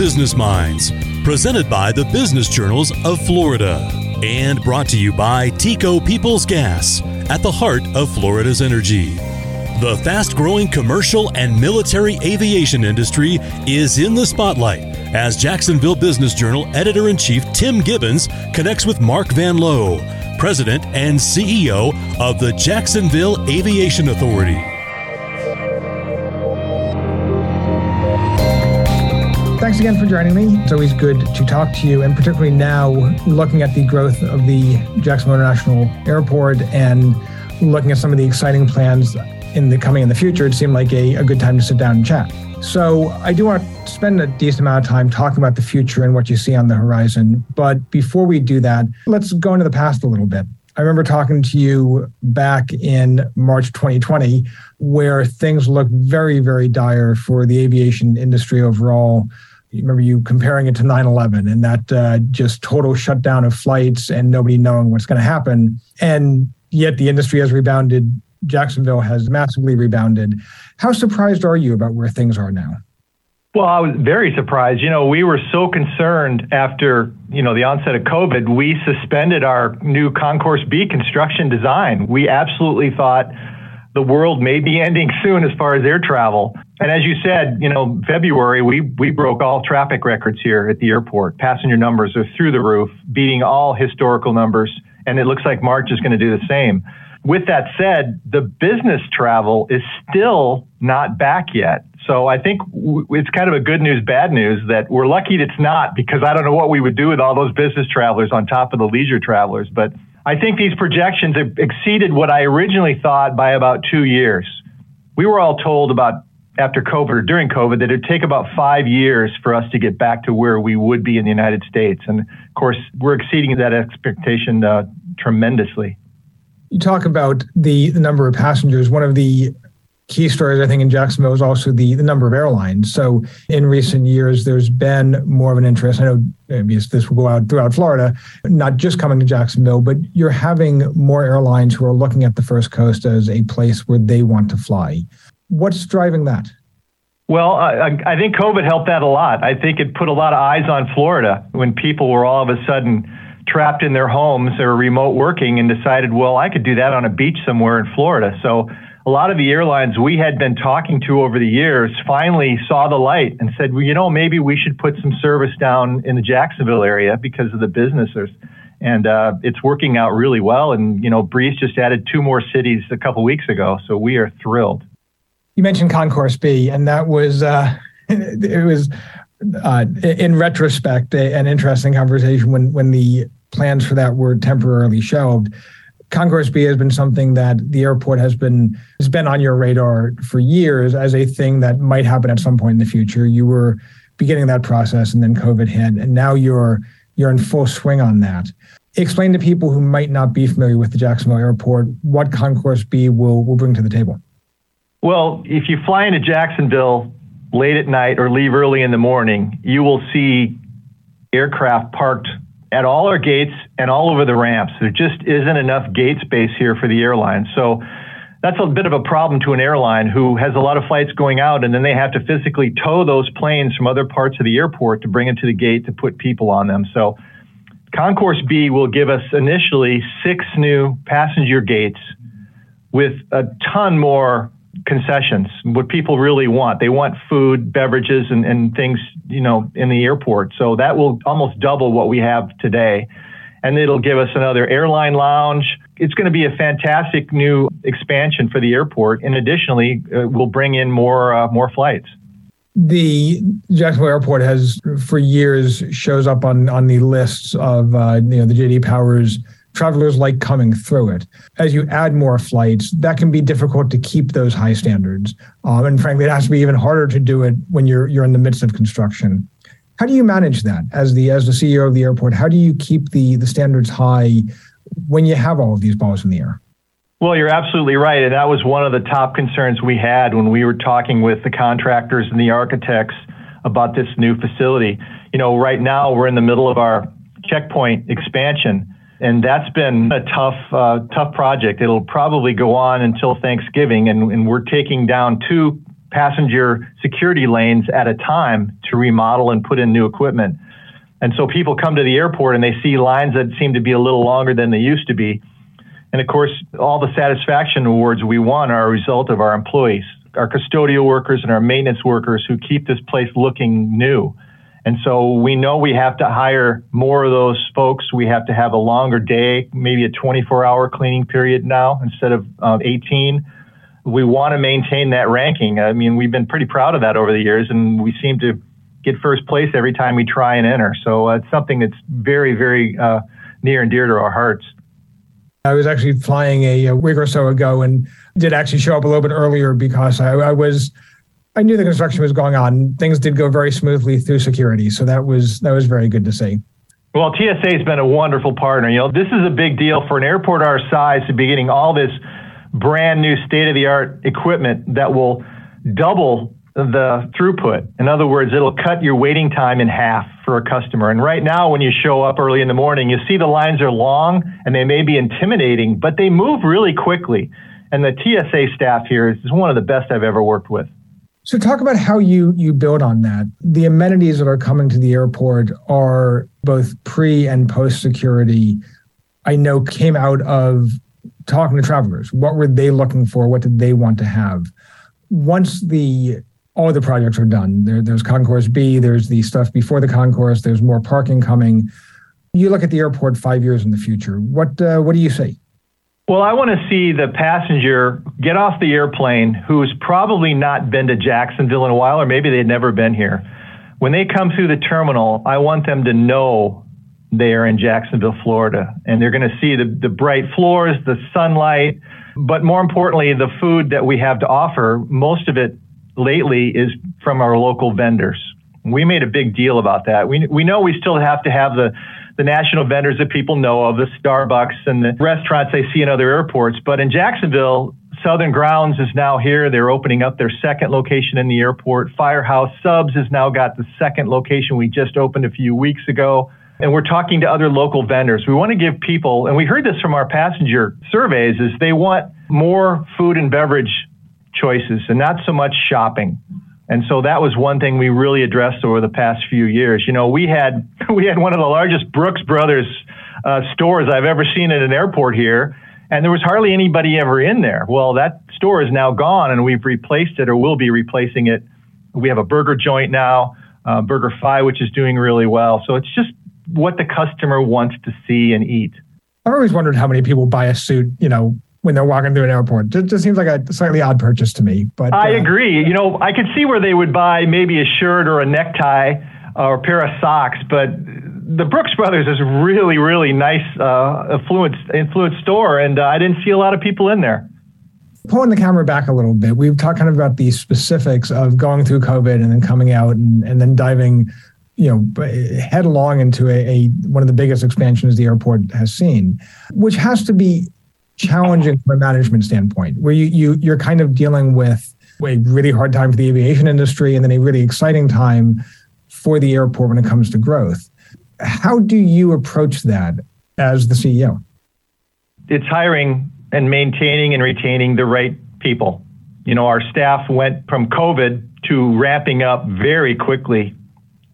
Business Minds, presented by the Business Journals of Florida, and brought to you by TECO Peoples Gas, at the heart of Florida's energy. The fast growing commercial and military aviation industry is in the spotlight as Jacksonville Business Journal editor in chief Tim Gibbons connects with Mark VanLoh, president and CEO of the Jacksonville Aviation Authority. Again for joining me. It's always good to talk to you, and particularly now looking at the growth of the Jacksonville International Airport and looking at some of the exciting plans in the coming in the future, it seemed like a, a good time to sit down and chat. So I do want to spend a decent amount of time talking about the future and what you see on the horizon. But before we do that, let's go into the past a little bit. I remember talking to you back in March 2020, where things looked very, very dire for the aviation industry overall remember you comparing it to 9-11 and that uh, just total shutdown of flights and nobody knowing what's going to happen and yet the industry has rebounded jacksonville has massively rebounded how surprised are you about where things are now well, I was very surprised. You know, we were so concerned after, you know, the onset of COVID, we suspended our new Concourse B construction design. We absolutely thought the world may be ending soon as far as air travel. And as you said, you know, February, we, we broke all traffic records here at the airport. Passenger numbers are through the roof, beating all historical numbers. And it looks like March is going to do the same. With that said, the business travel is still not back yet. So I think it's kind of a good news, bad news that we're lucky it's not because I don't know what we would do with all those business travelers on top of the leisure travelers. But I think these projections exceeded what I originally thought by about two years. We were all told about after COVID or during COVID that it'd take about five years for us to get back to where we would be in the United States. And of course, we're exceeding that expectation uh, tremendously. You talk about the, the number of passengers. One of the key stories, I think, in Jacksonville is also the, the number of airlines. So in recent years, there's been more of an interest. I know this will go out throughout Florida, not just coming to Jacksonville, but you're having more airlines who are looking at the First Coast as a place where they want to fly. What's driving that? Well, I, I think COVID helped that a lot. I think it put a lot of eyes on Florida when people were all of a sudden trapped in their homes or remote working and decided, well, I could do that on a beach somewhere in Florida. So a lot of the airlines we had been talking to over the years finally saw the light and said, well, you know, maybe we should put some service down in the Jacksonville area because of the businesses. And uh, it's working out really well. And, you know, Breeze just added two more cities a couple weeks ago. So we are thrilled you mentioned Concourse B, and that was uh, it was uh, in retrospect an interesting conversation when when the plans for that were temporarily shelved. Concourse B has been something that the airport has been has been on your radar for years as a thing that might happen at some point in the future. You were beginning that process, and then COVID hit, and now you're you're in full swing on that. Explain to people who might not be familiar with the Jacksonville Airport what Concourse B will will bring to the table. Well, if you fly into Jacksonville late at night or leave early in the morning, you will see aircraft parked at all our gates and all over the ramps. There just isn't enough gate space here for the airline. So that's a bit of a problem to an airline who has a lot of flights going out and then they have to physically tow those planes from other parts of the airport to bring them to the gate to put people on them. So Concourse B will give us initially six new passenger gates with a ton more concessions, what people really want. They want food, beverages, and, and things, you know, in the airport. So that will almost double what we have today. And it'll give us another airline lounge. It's going to be a fantastic new expansion for the airport. And additionally, uh, we'll bring in more uh, more flights. The Jacksonville Airport has, for years, shows up on on the lists of uh, you know the JD Powers travelers like coming through it. As you add more flights, that can be difficult to keep those high standards. Um, and frankly, it has to be even harder to do it when you're you're in the midst of construction. How do you manage that as the as the CEO of the airport? How do you keep the the standards high when you have all of these balls in the air? Well, you're absolutely right. And that was one of the top concerns we had when we were talking with the contractors and the architects about this new facility. You know, right now we're in the middle of our checkpoint expansion and that's been a tough, uh, tough project. It'll probably go on until Thanksgiving, and, and we're taking down two passenger security lanes at a time to remodel and put in new equipment. And so people come to the airport and they see lines that seem to be a little longer than they used to be. And of course, all the satisfaction awards we won are a result of our employees, our custodial workers and our maintenance workers who keep this place looking new. And so we know we have to hire more of those folks. We have to have a longer day, maybe a 24 hour cleaning period now instead of um, 18. We want to maintain that ranking. I mean, we've been pretty proud of that over the years, and we seem to get first place every time we try and enter. So uh, it's something that's very, very uh, near and dear to our hearts. I was actually flying a, a, week or so ago and did actually show up a little bit earlier because I, I was I knew the construction was going on. Things did go very smoothly through security, so that was that was very good to see. Well, TSA has been a wonderful partner. You know, this is a big deal for an airport our size to be getting all this brand new state of the art equipment that will double the throughput. In other words, it'll cut your waiting time in half for a customer. And right now, when you show up early in the morning, you see the lines are long and they may be intimidating, but they move really quickly. And the TSA staff here is one of the best I've ever worked with. So talk about how you you build on that. The amenities that are coming to the airport are both pre and post security. I know came out of talking to travelers. What were they looking for? What did they want to have? Once the all the projects are done, there, there's Concourse B, there's the stuff before the concourse, there's more parking coming. You look at the airport five years in the future. What uh, what do you see? Well, I want to see the passenger get off the airplane who's probably not been to Jacksonville in a while, or maybe they'd never been here. When they come through the terminal, I want them to know they are in Jacksonville, Florida, and they're going to see the, the bright floors, the sunlight, but more importantly, the food that we have to offer. Most of it lately is from our local vendors. We made a big deal about that. We, we know we still have to have the the national vendors that people know of, the Starbucks and the restaurants they see in other airports. But in Jacksonville, Southern Grounds is now here. They're opening up their second location in the airport. Firehouse Subs has now got the second location we just opened a few weeks ago. And we're talking to other local vendors. We want to give people, and we heard this from our passenger surveys, is they want more food and beverage choices and not so much shopping. And so that was one thing we really addressed over the past few years. You know, we had we had one of the largest Brooks Brothers uh, stores I've ever seen at an airport here, and there was hardly anybody ever in there. Well, that store is now gone, and we've replaced it, or will be replacing it. We have a burger joint now, uh, Burger Fi, which is doing really well. So it's just what the customer wants to see and eat. I've always wondered how many people buy a suit, you know, when they're walking through an airport. It just seems like a slightly odd purchase to me. But I uh, agree. You know, I could see where they would buy maybe a shirt or a necktie or a pair of socks, but the Brooks Brothers is really, really nice, uh, affluent, influence store, and uh, I didn't see a lot of people in there. Pulling the camera back a little bit, we've talked kind of about the specifics of going through COVID and then coming out and, and then diving, you know, headlong into a, a one of the biggest expansions the airport has seen, which has to be challenging from a management standpoint, where you, you you're kind of dealing with a really hard time for the aviation industry and then a really exciting time for the airport when it comes to growth. How do you approach that as the CEO? It's hiring and maintaining and retaining the right people. You know, our staff went from COVID to ramping up very quickly,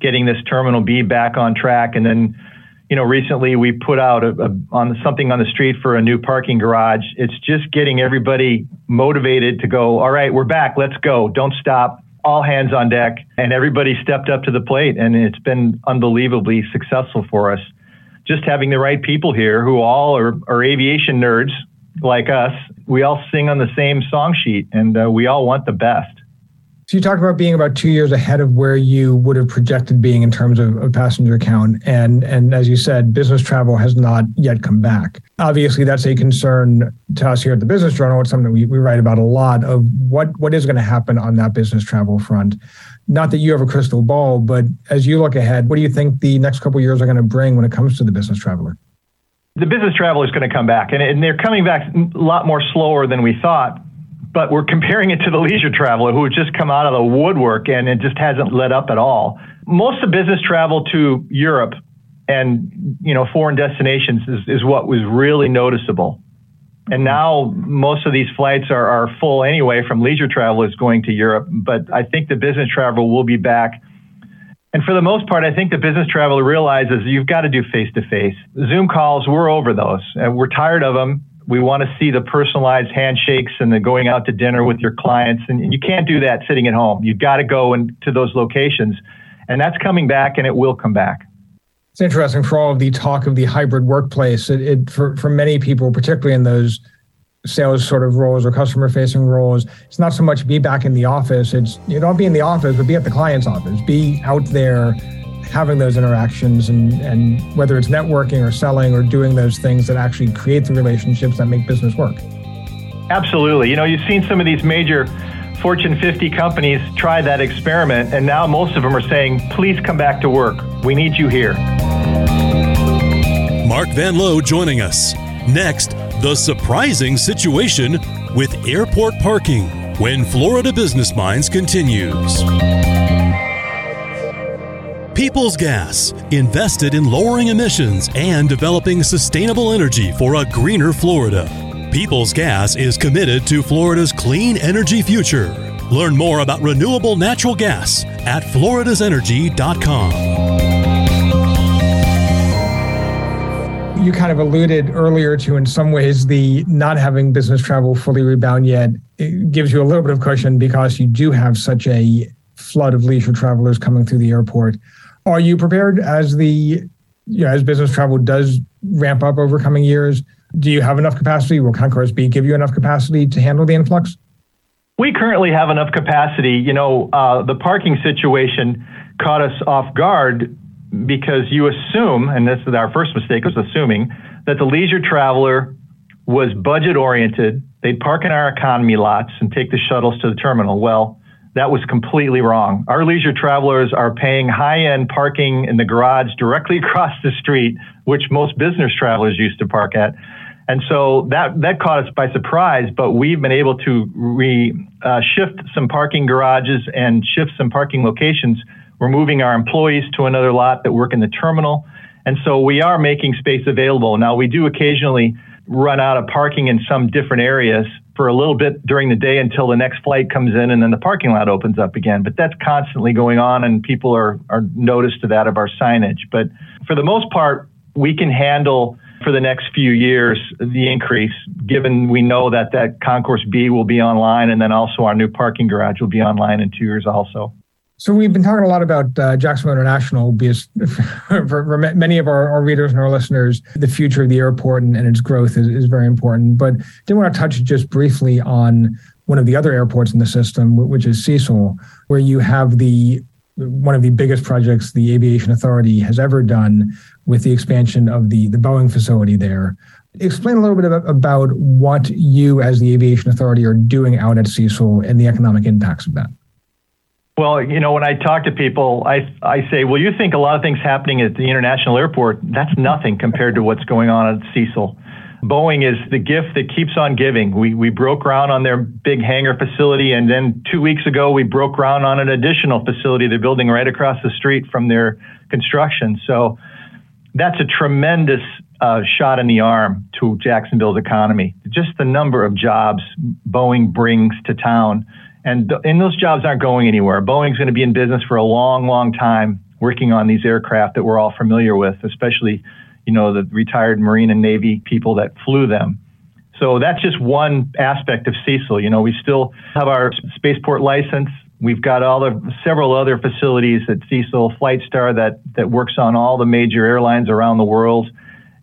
getting this Terminal B back on track, and then you know, recently we put out a, a, on something on the street for a new parking garage. It's just getting everybody motivated to go. All right, we're back. Let's go. Don't stop. All hands on deck, and everybody stepped up to the plate, and it's been unbelievably successful for us. Just having the right people here, who all are, are aviation nerds like us. We all sing on the same song sheet, and uh, we all want the best. So you talked about being about two years ahead of where you would have projected being in terms of, of, passenger count, and and as you said, business travel has not yet come back. Obviously, that's a concern to us here at the Business Journal. It's something we, we write about a lot of what what is going to happen on that business travel front. Not that you have a crystal ball, but as you look ahead, what do you think the next couple years are going to bring when it comes to the business traveler? The business traveler is going to come back, and, and they're coming back a lot more slower than we thought but we're comparing it to the leisure traveler who had just come out of the woodwork and it just hasn't let up at all. Most of business travel to Europe and you know foreign destinations is, is what was really noticeable. And now most of these flights are, are full anyway from leisure travelers going to Europe. But I think the business travel will be back. And for the most part, I think the business traveler realizes you've got to do face to face. Zoom calls, we're over those. And we're tired of them. We want to see the personalized handshakes and the going out to dinner with your clients. And you can't do that sitting at home. You've got to go into those locations. And that's coming back and it will come back. It's interesting for all of the talk of the hybrid workplace. It, it for, for many people, particularly in those sales sort of roles or customer facing roles, it's not so much be back in the office. It's you don't be in the office, but be at the client's office. Be out there having those interactions and, and whether it's networking or selling or doing those things that actually create the relationships that make business work. Absolutely. You know, you've seen some of these major Fortune 50 companies try that experiment, and now most of them are saying, please come back to work. We need you here. Mark VanLoh joining us. Next, the surprising situation with airport parking when Florida Business Minds continues. People's Gas, invested in lowering emissions and developing sustainable energy for a greener Florida. People's Gas is committed to Florida's clean energy future. Learn more about renewable natural gas at floridasenergy.com. You kind of alluded earlier to, in some ways, the not having business travel fully rebound yet. It gives you a little bit of cushion because you do have such a flood of leisure travelers coming through the airport. Are you prepared as the you know, as business travel does ramp up over coming years? Do you have enough capacity? Will Concourse B give you enough capacity to handle the influx? We currently have enough capacity. You know, uh, the parking situation caught us off guard because you assume, and this is our first mistake, was assuming that the leisure traveler was budget oriented. They'd park in our economy lots and take the shuttles to the terminal. Well, that was completely wrong. Our leisure travelers are paying high end parking in the garage directly across the street, which most business travelers used to park at. And so that, that caught us by surprise, but we've been able to re, uh, shift some parking garages and shift some parking locations. We're moving our employees to another lot that work in the terminal. And so we are making space available. Now, we do occasionally run out of parking in some different areas for a little bit during the day until the next flight comes in and then the parking lot opens up again. But that's constantly going on and people are, are noticed to that of our signage. But for the most part, we can handle for the next few years the increase, given we know that that Concourse B will be online and then also our new parking garage will be online in two years also. So we've been talking a lot about uh, Jacksonville International because for, for, many of our, our, readers and our listeners, the future of the airport and, and its growth is, is very important. But I did want to touch just briefly on one of the other airports in the system, which is Cecil, where you have the one of the biggest projects the Aviation Authority has ever done with the expansion of the, the Boeing facility there. Explain a little bit about, about what you, as the Aviation Authority, are doing out at Cecil and the economic impacts of that. Well, you know, when I talk to people, I, I say, well, you think a lot of things happening at the international airport. That's nothing compared to what's going on at Cecil. Boeing is the gift that keeps on giving. We, we broke ground on their big hangar facility, and then two weeks ago, we broke ground on an additional facility they're building right across the street from their construction. So that's a tremendous uh, shot in the arm to Jacksonville's economy. Just the number of jobs Boeing brings to town and, and those jobs aren't going anywhere. Boeing's going to be in business for a long, long time working on these aircraft that we're all familiar with, especially, you know, the retired Marine and Navy people that flew them. So that's just one aspect of Cecil. You know, we still have our spaceport license. We've got all the several other facilities at Cecil, Flightstar that that works on all the major airlines around the world,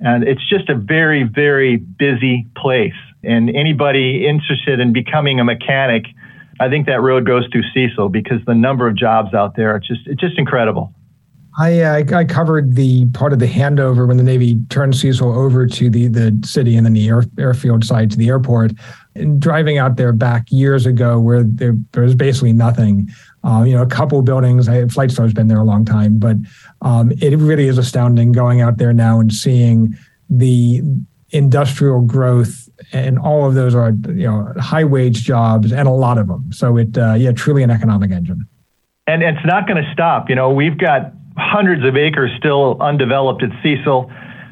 and it's just a very very busy place. And anybody interested in becoming a mechanic I think that road goes through Cecil because the number of jobs out there, it's just it's just incredible. I, uh, I covered the part of the handover when the Navy turned Cecil over to the the city and then the air, airfield side to the airport. And driving out there back years ago, where there, there was basically nothing. Uh, you know, a couple buildings. I, Flightstar's been there a long time, but um, it really is astounding going out there now and seeing the industrial growth and all of those are you know high wage jobs and a lot of them. So it uh, yeah, truly an economic engine. And it's not going to stop. You know, we've got hundreds of acres still undeveloped at Cecil.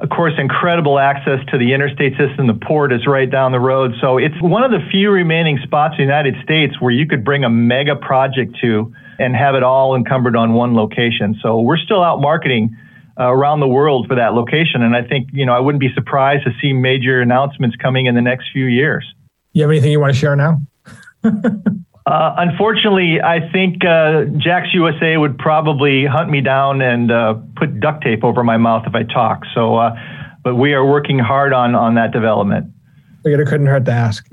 of course, incredible access to the interstate system. The port is right down the road. So it's one of the few remaining spots in the United States where you could bring a mega project to and have it all encumbered on one location. So we're still out marketing uh, around the world for that location. And I think, you know, I wouldn't be surprised to see major announcements coming in the next few years. You have anything you want to share now? Uh, unfortunately, I think uh, JAX USA would probably hunt me down and uh, put duct tape over my mouth if I talk. So, uh, but we are working hard on on that development. It couldn't hurt to ask.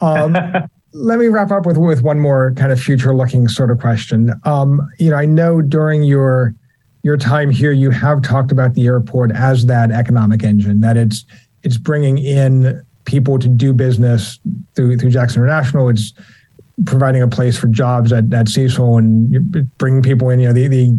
Um, let me wrap up with with one more kind of future looking sort of question. Um, you know, I know during your your time here, you have talked about the airport as that economic engine. That it's it's bringing in people to do business through through JAX International. It's providing a place for jobs at, at Cecil and bringing people in. You know, the, the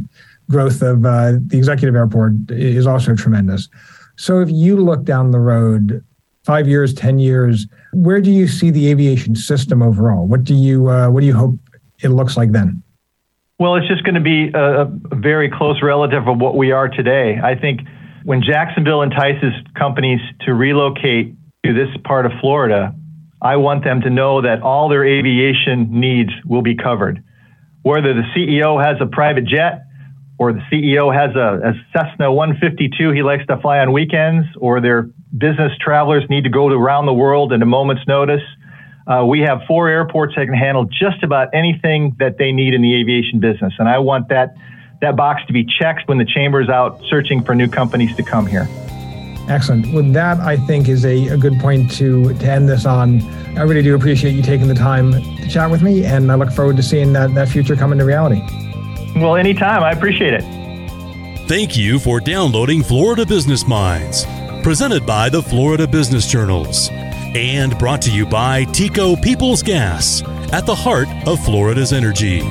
growth of uh, the executive airport is also tremendous. So if you look down the road, five years, ten years, where do you see the aviation system overall? What do you uh, what do you hope it looks like then? Well, it's just going to be a, very close relative of what we are today. I think when Jacksonville entices companies to relocate to this part of Florida, I want them to know that all their aviation needs will be covered. Whether the CEO has a private jet or the CEO has a, a Cessna 152 he likes to fly on weekends, or their business travelers need to go around the world at a moment's notice. Uh, we have four airports that can handle just about anything that they need in the aviation business. And I want that, that box to be checked when the chamber is out searching for new companies to come here. Excellent. Well, that I think is a, a good point to, to end this on. I really do appreciate you taking the time to chat with me, and I look forward to seeing that, that future come into reality. Well, anytime. I appreciate it. Thank you for downloading Florida Business Minds, presented by the Florida Business Journals, and brought to you by TECO Peoples Gas at the heart of Florida's energy.